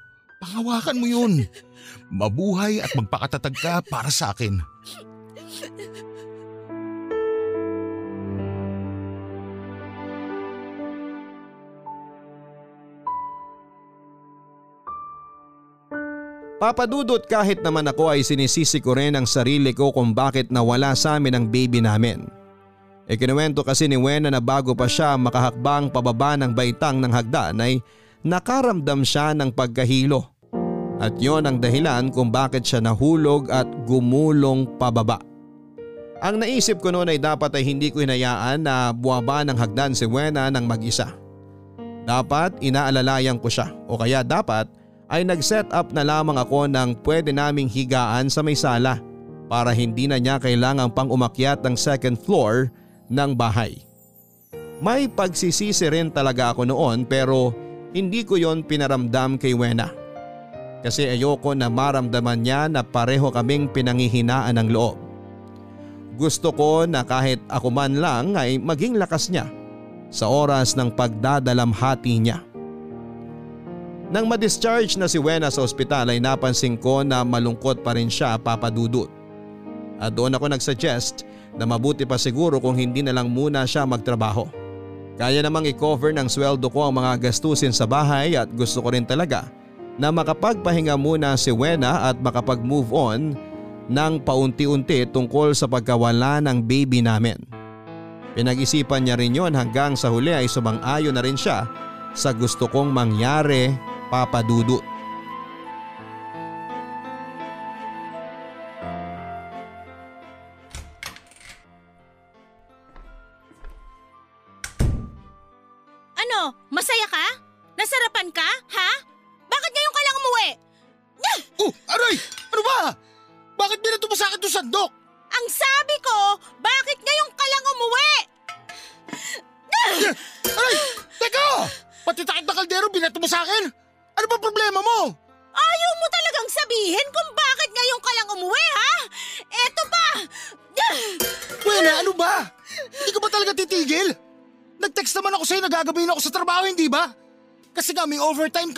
Speaker 4: Pangawakan mo yun. Mabuhay at magpakatatag ka para sa akin.
Speaker 3: Papadudot kahit naman ako ay sinisisi ko rin ang sarili ko kung bakit nawala sa amin ang baby namin. E kinuwento kasi ni Wena na bago pa siya makahakbang pababa ng baitang ng hagdan ay nakaramdam siya ng pagkahilo. At yon ang dahilan kung bakit siya nahulog at gumulong pababa. Ang naisip ko noon ay dapat ay hindi ko hinayaan na buwaba ng hagdan si Wena ng mag-isa. Dapat inaalalayan ko siya o kaya dapat ay nag-set up na lamang ako ng pwede naming higaan sa may sala para hindi na niya kailangang pang umakyat ng second floor ng bahay. May pagsisisi rin talaga ako noon pero hindi ko yon pinaramdam kay Wena. Kasi ayoko na maramdaman niya na pareho kaming pinangihinaan ng loob. Gusto ko na kahit ako man lang ay maging lakas niya sa oras ng pagdadalamhati niya. Nang ma-discharge na si Wena sa ospital ay napansin ko na malungkot pa rin siya papadudot. At doon ako nagsuggest na mabuti pa siguro kung hindi na lang muna siya magtrabaho. Kaya namang i-cover ng sweldo ko ang mga gastusin sa bahay at gusto ko rin talaga na makapagpahinga muna si Wena at makapag-move on ng paunti-unti tungkol sa pagkawala ng baby namin. Pinag-isipan niya rin yon hanggang sa huli ay sumang-ayon na rin siya sa gusto kong mangyari
Speaker 5: Ano?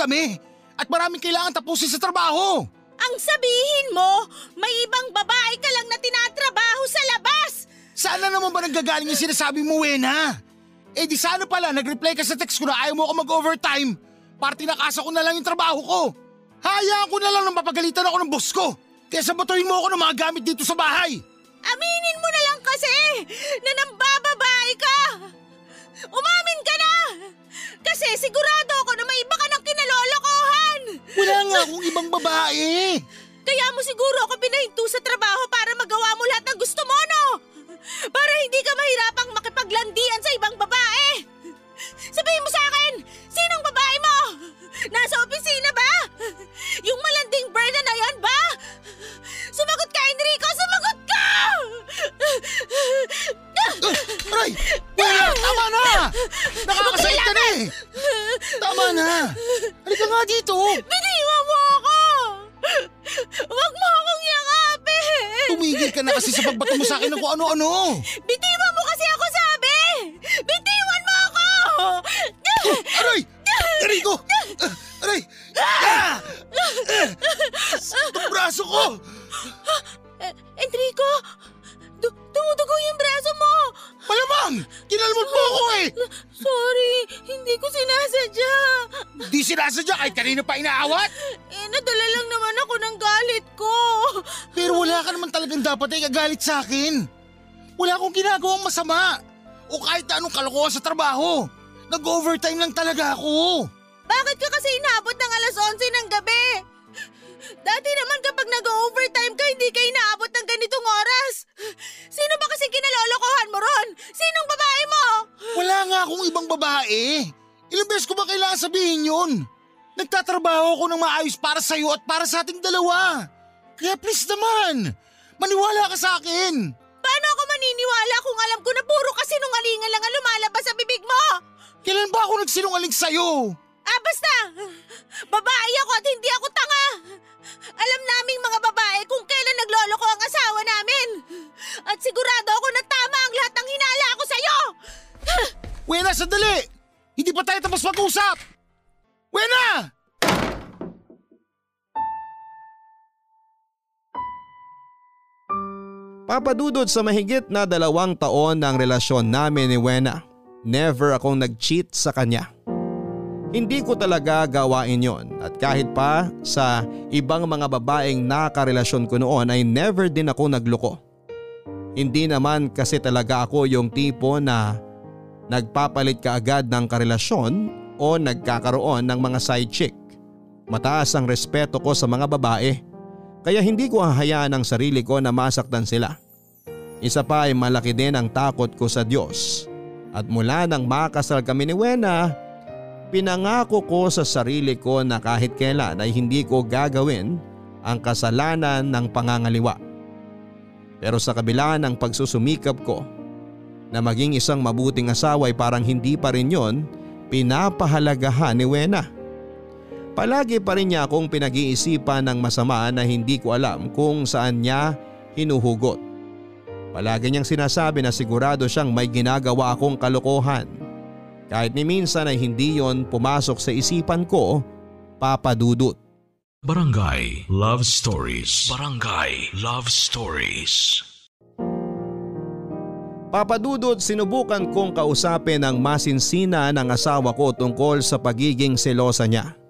Speaker 4: Kami at maraming kailangan tapusin sa trabaho.
Speaker 5: Ang sabihin mo, may ibang babae ka lang na tinatrabaho sa labas!
Speaker 4: Sana naman ba nanggagaling yung sinasabi mo, Wena? Eh di sana pala nag-reply ka sa text ko na ayaw mo ako mag-overtime para tinakasa ko na lang yung trabaho ko. Hayaan ko na lang na mapagalitan ako ng boss ko kaysa batuhin mo ako ng mga gamit dito sa bahay.
Speaker 5: Aminin mo na lang kasi na nambababae ka! Umamin ka na! Kasi sigurado ako na may iba
Speaker 4: babae.
Speaker 5: Kaya mo siguro ako pinahinto sa trabaho para
Speaker 4: kanina pa inaawat!
Speaker 5: Eh, nadala lang naman ako ng galit ko.
Speaker 4: Pero wala ka naman talagang dapat ay kagalit sa akin. Wala akong ginagawang masama. O kahit anong kalokohan sa trabaho. Nag-overtime lang talaga ako. Nagtatrabaho ako ng maayos para sa'yo at para sa ating dalawa. Kaya please naman, maniwala ka sa akin.
Speaker 5: Paano ako maniniwala kung alam ko na puro kasinungalingan lang ang lumalabas sa bibig mo?
Speaker 4: Kailan ba ako nagsinungaling sa'yo?
Speaker 5: Ah, basta! Babae ako at hindi ako tanga! Alam naming mga babae kung kailan nagloloko ang asawa namin! at sigurado ako na tama ang lahat ng hinala ko sa'yo!
Speaker 4: Wena, sandali! Hindi pa tayo tapos mag-usap! Wena!
Speaker 3: Papadudod sa mahigit na dalawang taon ng relasyon namin ni Wena, never akong nag-cheat sa kanya. Hindi ko talaga gawain yon at kahit pa sa ibang mga babaeng nakarelasyon ko noon ay never din ako nagloko. Hindi naman kasi talaga ako yung tipo na nagpapalit kaagad ng karelasyon o nagkakaroon ng mga side chick. Mataas ang respeto ko sa mga babae kaya hindi ko hahayaan ang sarili ko na masaktan sila. Isa pa ay malaki din ang takot ko sa Diyos. At mula nang makasal kami ni Wena, pinangako ko sa sarili ko na kahit kailan ay hindi ko gagawin ang kasalanan ng pangangaliwa. Pero sa kabila ng pagsusumikap ko na maging isang mabuting asawa ay parang hindi pa rin yon pinapahalagahan ni Wena. Palagi pa rin niya akong pinag-iisipan ng masama na hindi ko alam kung saan niya hinuhugot. Palagi niyang sinasabi na sigurado siyang may ginagawa akong kalokohan. Kahit ni minsan ay hindi yon pumasok sa isipan ko, papadudot.
Speaker 1: Barangay Love Stories. Barangay Love Stories.
Speaker 3: Papadudot sinubukan kong kausapin ang masinsina ng asawa ko tungkol sa pagiging selosa niya.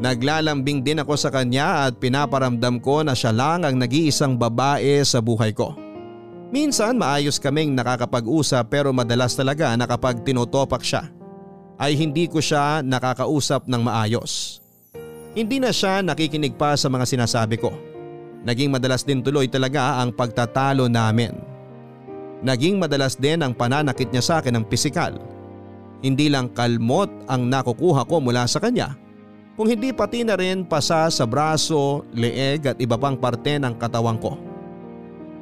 Speaker 3: Naglalambing din ako sa kanya at pinaparamdam ko na siya lang ang nag-iisang babae sa buhay ko. Minsan maayos kaming nakakapag-usap pero madalas talaga na kapag tinutopak siya ay hindi ko siya nakakausap ng maayos. Hindi na siya nakikinig pa sa mga sinasabi ko. Naging madalas din tuloy talaga ang pagtatalo namin. Naging madalas din ang pananakit niya sa akin ng pisikal. Hindi lang kalmot ang nakukuha ko mula sa kanya kung hindi pati na rin pasa sa braso, leeg at iba pang parte ng katawan ko.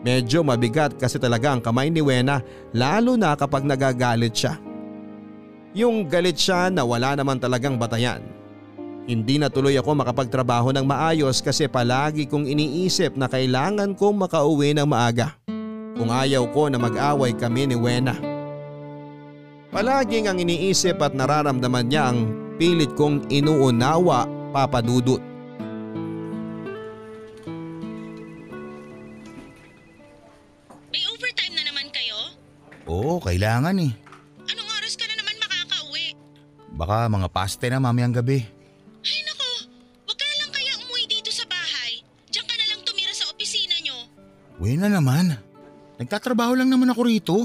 Speaker 3: Medyo mabigat kasi talaga ang kamay ni Wena lalo na kapag nagagalit siya. Yung galit siya na wala naman talagang batayan. Hindi na tuloy ako makapagtrabaho ng maayos kasi palagi kong iniisip na kailangan kong makauwi ng maaga. Kung ayaw ko na mag-away kami ni Wena. Palaging ang iniisip at nararamdaman niya ang pilit kong inuunawa papadudot.
Speaker 5: May overtime na naman kayo?
Speaker 4: Oo, kailangan eh.
Speaker 5: Anong oras ka na naman makakauwi?
Speaker 4: Baka mga paste na mamayang gabi.
Speaker 5: Ay nako, wag ka na lang kaya umuwi dito sa bahay. Diyan ka na lang tumira sa opisina nyo.
Speaker 4: Wena naman. Nagtatrabaho lang naman ako rito.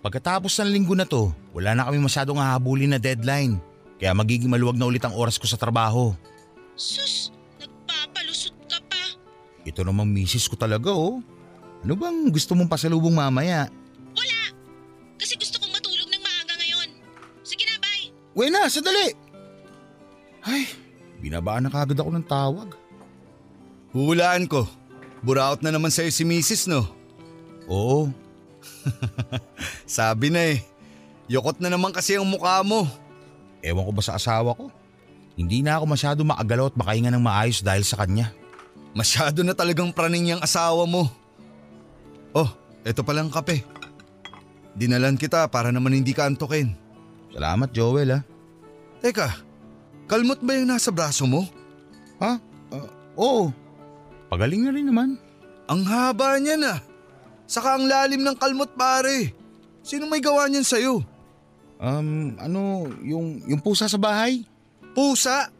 Speaker 4: Pagkatapos ng linggo na to, wala na kami masyadong hahabulin na deadline. Kaya magiging maluwag na ulit ang oras ko sa trabaho.
Speaker 5: Sus, nagpapalusot ka pa.
Speaker 4: Ito namang misis ko talaga oh. Ano bang gusto mong pasalubong mamaya?
Speaker 5: Wala! Kasi gusto kong matulog ng maaga ngayon. Sige na, bye!
Speaker 4: Wena, sandali! Ay, binabaan na kagad ako ng tawag.
Speaker 6: Huhulaan ko. Buraot na naman sa'yo si misis no?
Speaker 4: Oo,
Speaker 6: Sabi na eh. Yokot na naman kasi ang mukha mo.
Speaker 4: ewan ko ba sa asawa ko? Hindi na ako masyado maagalaw at makahinga ng maayos dahil sa kanya.
Speaker 6: Masyado na talagang praning yung asawa mo. Oh, eto palang kape. Dinalan kita para naman hindi ka antukin.
Speaker 4: Salamat Joel ah.
Speaker 6: Teka, kalmot ba yung nasa braso mo?
Speaker 4: Ha? Ah, oo. Pagaling na rin naman.
Speaker 6: Ang haba niya na. Saka ang lalim ng kalmot pare. Sino may gawa niyan sa'yo?
Speaker 4: Um, ano, yung, yung pusa sa bahay?
Speaker 6: Pusa?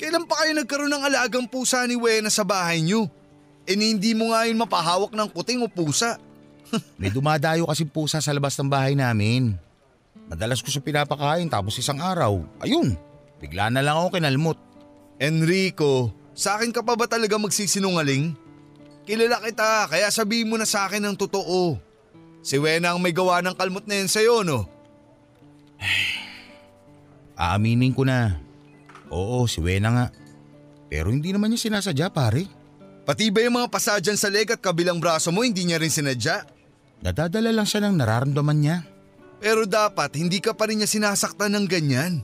Speaker 6: Kailan pa kayo nagkaroon ng alagang pusa ni Wena sa bahay niyo? E hindi mo nga yun mapahawak ng kuting o pusa.
Speaker 4: May dumadayo kasi pusa sa labas ng bahay namin. Madalas ko siya pinapakain tapos isang araw, ayun, bigla na lang ako kinalmot.
Speaker 6: Enrico, sa akin ka pa ba talaga magsisinungaling? Kilala kita, kaya sabihin mo na sa akin ng totoo. Si Wena ang may gawa ng kalmot na yun sa'yo, no?
Speaker 4: Aaminin ko na. Oo, si Wena nga. Pero hindi naman niya sinasadya pare.
Speaker 6: Pati ba yung mga pasadyan sa leg at kabilang braso mo hindi niya rin sinadya?
Speaker 4: Nadadala lang siya ng nararamdaman niya.
Speaker 6: Pero dapat hindi ka pa rin niya sinasaktan ng ganyan.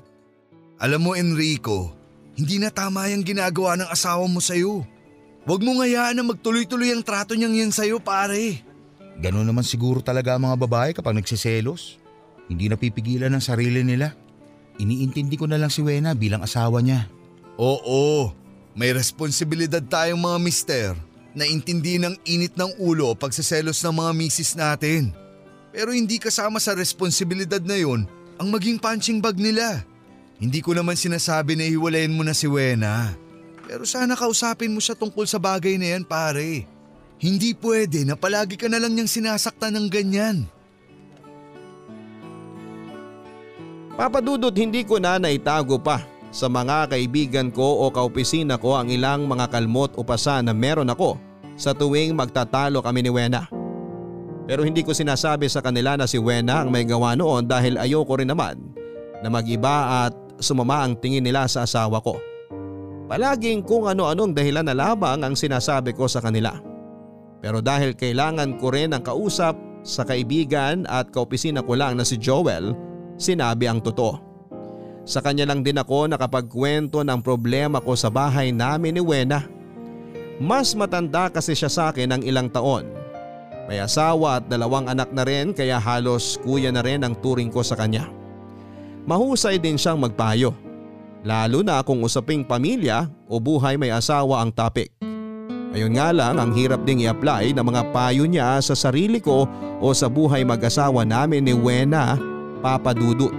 Speaker 6: Alam mo Enrico, Hindi na tama yung ginagawa ng asawa mo sa'yo. Huwag mo ngayaan na magtuloy-tuloy ang trato niyang yan sa'yo pare.
Speaker 4: Ganun naman siguro talaga ang mga babae kapag nagsiselos. Hindi napipigilan ng sarili nila. Iniintindi ko na lang si Wena bilang asawa niya.
Speaker 6: Oo, may responsibilidad tayong mga mister na intindi ng init ng ulo o pagsiselos ng mga misis natin. Pero hindi kasama sa responsibilidad na yon ang maging punching bag nila. Hindi ko naman sinasabi na hiwalayin mo na si Wena. Pero sana kausapin mo siya tungkol sa bagay na yan pare. Hindi pwede na palagi ka na lang niyang sinasaktan ng ganyan.
Speaker 3: Papadudot hindi ko na naitago pa sa mga kaibigan ko o kaopisina ko ang ilang mga kalmot o pasa na meron ako sa tuwing magtatalo kami ni Wena. Pero hindi ko sinasabi sa kanila na si Wena ang may gawa noon dahil ayoko rin naman na magiba at sumama ang tingin nila sa asawa ko. Palaging kung ano-anong dahilan na lamang ang sinasabi ko sa kanila. Pero dahil kailangan ko rin ang kausap sa kaibigan at kaopisina ko lang na si Joel, sinabi ang totoo. Sa kanya lang din ako nakapagkwento ng problema ko sa bahay namin ni Wena. Mas matanda kasi siya sa akin ng ilang taon. May asawa at dalawang anak na rin kaya halos kuya na rin ang turing ko sa kanya. Mahusay din siyang magpayo. Lalo na kung usaping pamilya o buhay may asawa ang topic. Ayun nga lang ang hirap ding i-apply ng mga payo niya sa sarili ko o sa buhay mag-asawa namin ni Wena, Papa Dudut.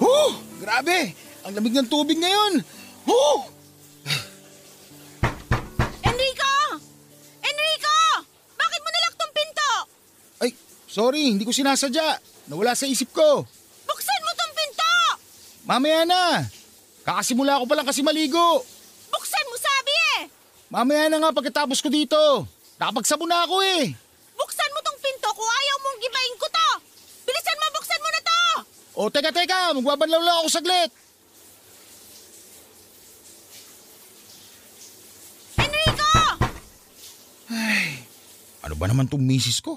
Speaker 4: Huh! Grabe! Ang lamig ng tubig ngayon! Huh!
Speaker 5: Enrico! Enrico! Bakit mo nilak tong pinto?
Speaker 4: Ay, sorry, hindi ko sinasadya. Nawala sa isip ko.
Speaker 5: Buksan mo tong pinto!
Speaker 4: Mamaya na. Kakasimula ko pa lang kasi maligo.
Speaker 5: Buksan mo sabi eh!
Speaker 4: Mamaya na nga pagkatapos ko dito. Nakapagsabon na ako eh.
Speaker 5: Buksan mo tong pinto kung ayaw mong gibain ko to! Bilisan mo, buksan mo na to!
Speaker 4: O teka teka, magbabanlaw lang ako saglit.
Speaker 5: Enrico!
Speaker 4: Ano ba naman tong misis ko?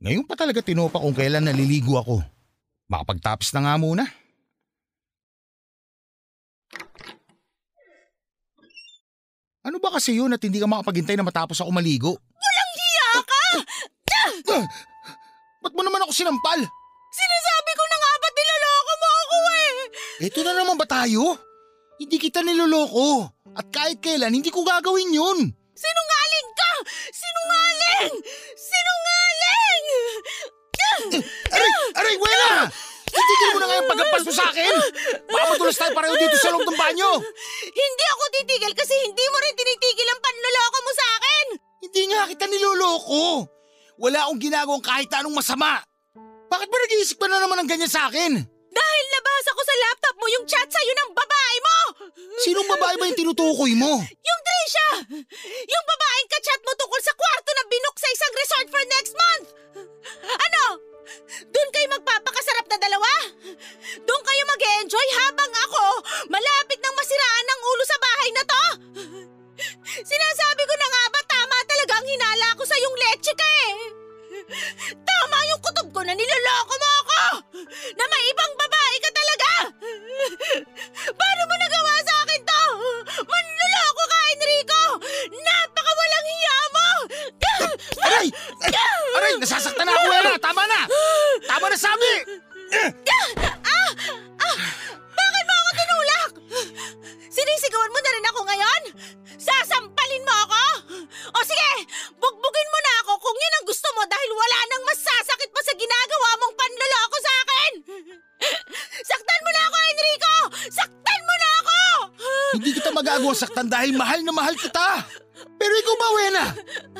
Speaker 4: Ngayon pa talaga tinopa kung kailan naliligo ako. Makapagtapos na nga muna. Ano ba kasi yun at hindi ka makapaghintay na matapos ako maligo?
Speaker 5: Walang hiya ka!
Speaker 4: Ah! Ba't mo naman ako sinampal?
Speaker 5: Sinasabi ko na nga ba't niloloko mo ako eh?
Speaker 4: Ito na naman ba tayo? Hindi kita niloloko. At kahit kailan, hindi ko gagawin yun.
Speaker 5: Sinungaling ka! Sinungaling! Sinungaling!
Speaker 4: Aray! Aray, Wena! Titigil mo na nga yung pagkampas mo sa akin! Baka madulas tayo pareho dito sa loob ng banyo!
Speaker 5: Hindi ako titigil kasi hindi mo rin tinitigil ang panloloko mo sa akin!
Speaker 4: Hindi nga kita niloloko! Wala akong ginagawang kahit anong masama! Bakit ba nag-iisip ka na naman ng ganyan sa akin?
Speaker 5: Dahil nabasa ko sa laptop mo yung chat sa'yo ng babae mo!
Speaker 4: Sinong babae ba yung tinutukoy mo?
Speaker 5: Yung Trisha! Yung babaeng kachat mo tungkol sa kwarto na binook sa isang resort for next month! Ano? Doon kayo magpapakasarap na dalawa? Doon kayo mag enjoy habang ako malapit nang masiraan ng ulo sa bahay na to? Sinasabi ko na nga ba tama talaga ang hinala ko sa yung leche ka eh? Tama yung kutob ko na niloloko mo ako! Na may ibang babae ka talaga! Paano mo nagawa sa akin to? Manloloko ka, Enrico! Napakawalang hiya mo!
Speaker 4: Aray! Aray! Nasasaktan na ako, Wena! Tama na! Tama na sabi!
Speaker 5: Bakit mo ako tinulak? Sinisigawan mo na rin ako ngayon? Sasampalin mo ako? O sige, bugbugin mo na ako kung yun ang gusto mo dahil
Speaker 4: magagawa saktan dahil mahal na mahal kita! Pero ikaw ba, Wena?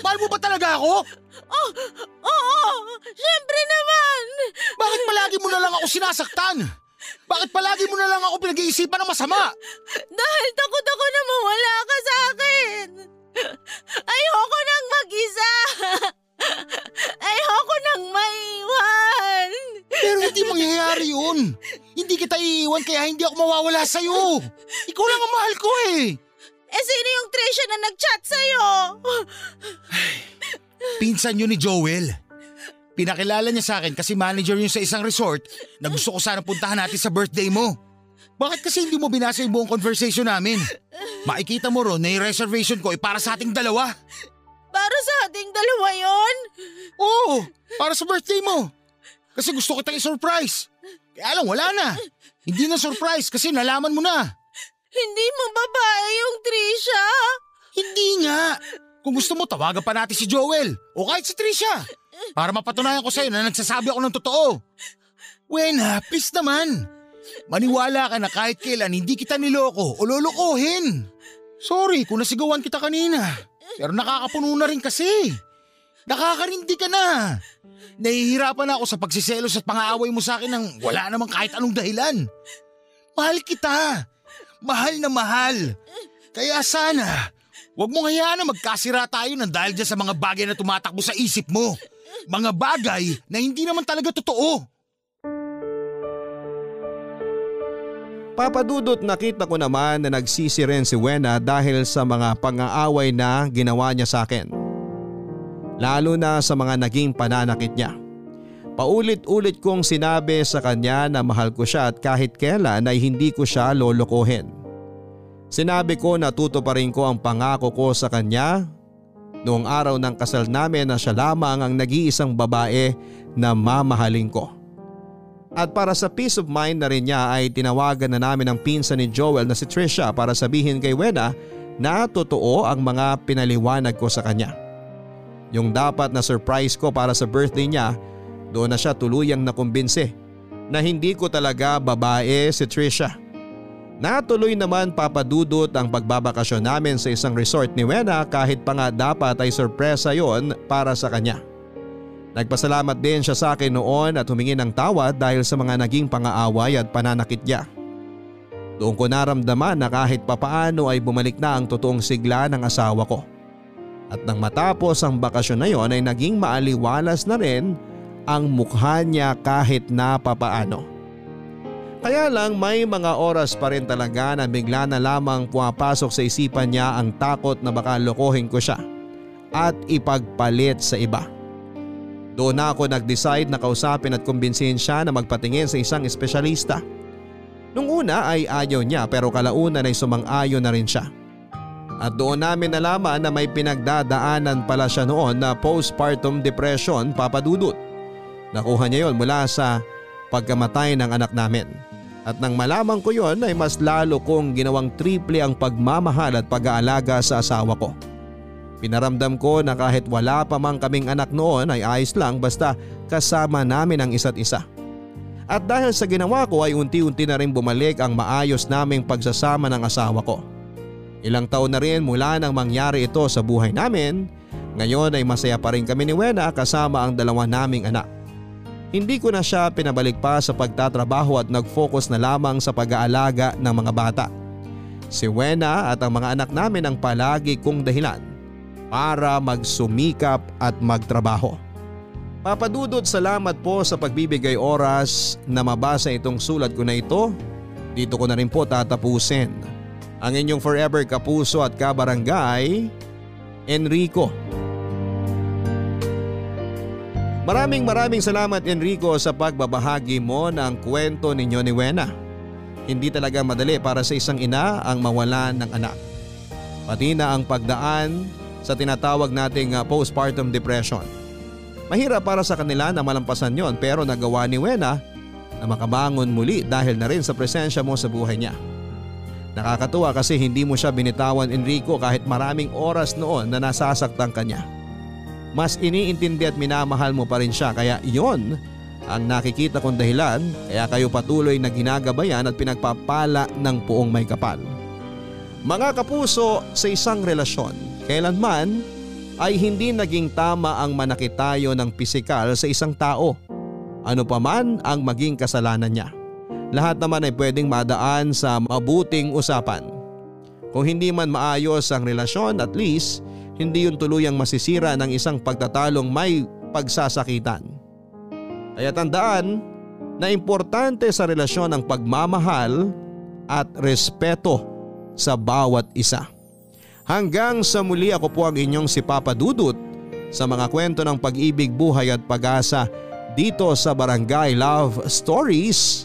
Speaker 4: Mahal mo ba talaga ako?
Speaker 5: Oh, oo, syempre naman!
Speaker 4: Bakit palagi mo na lang ako sinasaktan? Bakit palagi mo na lang ako pinag-iisipan ng masama?
Speaker 5: Dahil takot ako na mawala ka sa akin! Ayoko nang mag-isa!
Speaker 4: Hindi mangyayari yun. Hindi kita iiwan kaya hindi ako mawawala sa'yo. Ikaw lang ang mahal ko eh.
Speaker 5: Eh sino yung Trisha na nag-chat sa'yo?
Speaker 4: Pinsan yun ni Joel. Pinakilala niya sa akin kasi manager yun sa isang resort na gusto ko sana puntahan natin sa birthday mo. Bakit kasi hindi mo binasa yung buong conversation namin? Makikita mo ron na yung reservation ko ay para sa ating dalawa.
Speaker 5: Para sa ating dalawa yon.
Speaker 4: Oo, para sa birthday mo. Kasi gusto kitang i-surprise. Kaya lang wala na. Hindi na surprise kasi nalaman mo na.
Speaker 5: Hindi mo babae yung Trisha.
Speaker 4: Hindi nga. Kung gusto mo, tawagan pa natin si Joel o kahit si Trisha para mapatunayan ko sa'yo na nagsasabi ako ng totoo. Wena, please naman. Maniwala ka na kahit kailan hindi kita niloko o lolokohin. Sorry kung nasigawan kita kanina. Pero nakakapuno na rin kasi. Nakakarindi ka na. Nahihirapan ako sa pagsiselos at pangaaway mo sa akin ng wala namang kahit anong dahilan. Mahal kita. Mahal na mahal. Kaya sana, wag mong hayaan na magkasira tayo ng dahil dyan sa mga bagay na tumatakbo sa isip mo. Mga bagay na hindi naman talaga totoo.
Speaker 3: Papadudot nakita ko naman na nagsisi rin si Wena dahil sa mga pang-aaway na ginawa niya sa akin. Lalo na sa mga naging pananakit niya. Paulit-ulit kong sinabi sa kanya na mahal ko siya at kahit kailan ay hindi ko siya lolokohin. Sinabi ko na tutuparin ko ang pangako ko sa kanya noong araw ng kasal namin na siya lamang ang nag-iisang babae na mamahalin ko. At para sa peace of mind na rin niya ay tinawagan na namin ang pinsan ni Joel na si Trisha para sabihin kay Wena na totoo ang mga pinaliwanag ko sa kanya. Yung dapat na surprise ko para sa birthday niya, doon na siya tuluyang nakumbinse na hindi ko talaga babae si Trisha. Natuloy naman papadudot ang pagbabakasyon namin sa isang resort ni Wena kahit pa nga dapat ay sorpresa yon para sa kanya. Nagpasalamat din siya sa akin noon at humingi ng tawad dahil sa mga naging pangaaway at pananakit niya. Doon ko naramdaman na kahit papaano ay bumalik na ang totoong sigla ng asawa ko. At nang matapos ang bakasyon na yon ay naging maaliwalas na rin ang mukha niya kahit na papaano. Kaya lang may mga oras pa rin talaga na bigla na lamang pumapasok sa isipan niya ang takot na baka lokohin ko siya at ipagpalit sa iba. Doon na ako nag-decide na kausapin at kumbinsihin siya na magpatingin sa isang espesyalista. Nung una ay ayaw niya pero kalaunan ay sumang-ayon na rin siya. At doon namin nalaman na may pinagdadaanan pala siya noon na postpartum depression papadudot. Nakuha niya yon mula sa pagkamatay ng anak namin. At nang malaman ko yon ay mas lalo kong ginawang triple ang pagmamahal at pag-aalaga sa asawa ko. Pinaramdam ko na kahit wala pa mang kaming anak noon ay ayos lang basta kasama namin ang isa't isa. At dahil sa ginawa ko ay unti-unti na rin bumalik ang maayos naming pagsasama ng asawa ko. Ilang taon na rin mula nang mangyari ito sa buhay namin, ngayon ay masaya pa rin kami ni Wena kasama ang dalawa naming anak. Hindi ko na siya pinabalik pa sa pagtatrabaho at nag-focus na lamang sa pag-aalaga ng mga bata. Si Wena at ang mga anak namin ang palagi kong dahilan para magsumikap at magtrabaho. Papadudot salamat po sa pagbibigay oras na mabasa itong sulat ko na ito. Dito ko na rin po tatapusin. Ang inyong forever kapuso at kabarangay, Enrico. Maraming maraming salamat Enrico sa pagbabahagi mo ng kwento ninyo ni Wena. Hindi talaga madali para sa isang ina ang mawalan ng anak. Pati na ang pagdaan sa tinatawag nating uh, postpartum depression. Mahirap para sa kanila na malampasan yon pero nagawa ni Wena na makabangon muli dahil na rin sa presensya mo sa buhay niya. Nakakatuwa kasi hindi mo siya binitawan Enrico kahit maraming oras noon na nasasaktan ka niya. Mas iniintindi at minamahal mo pa rin siya kaya iyon ang nakikita kong dahilan kaya kayo patuloy na ginagabayan at pinagpapala ng puong may kapal. Mga kapuso sa isang relasyon, Kailanman ay hindi naging tama ang manakit tayo ng pisikal sa isang tao. Ano pa man ang maging kasalanan niya. Lahat naman ay pwedeng madaan sa mabuting usapan. Kung hindi man maayos ang relasyon at least hindi yun tuluyang masisira ng isang pagtatalong may pagsasakitan. Kaya tandaan na importante sa relasyon ang pagmamahal at respeto sa bawat isa. Hanggang sa muli ako po ang inyong si Papa Dudut sa mga kwento ng pag-ibig, buhay at pag-asa dito sa Barangay Love Stories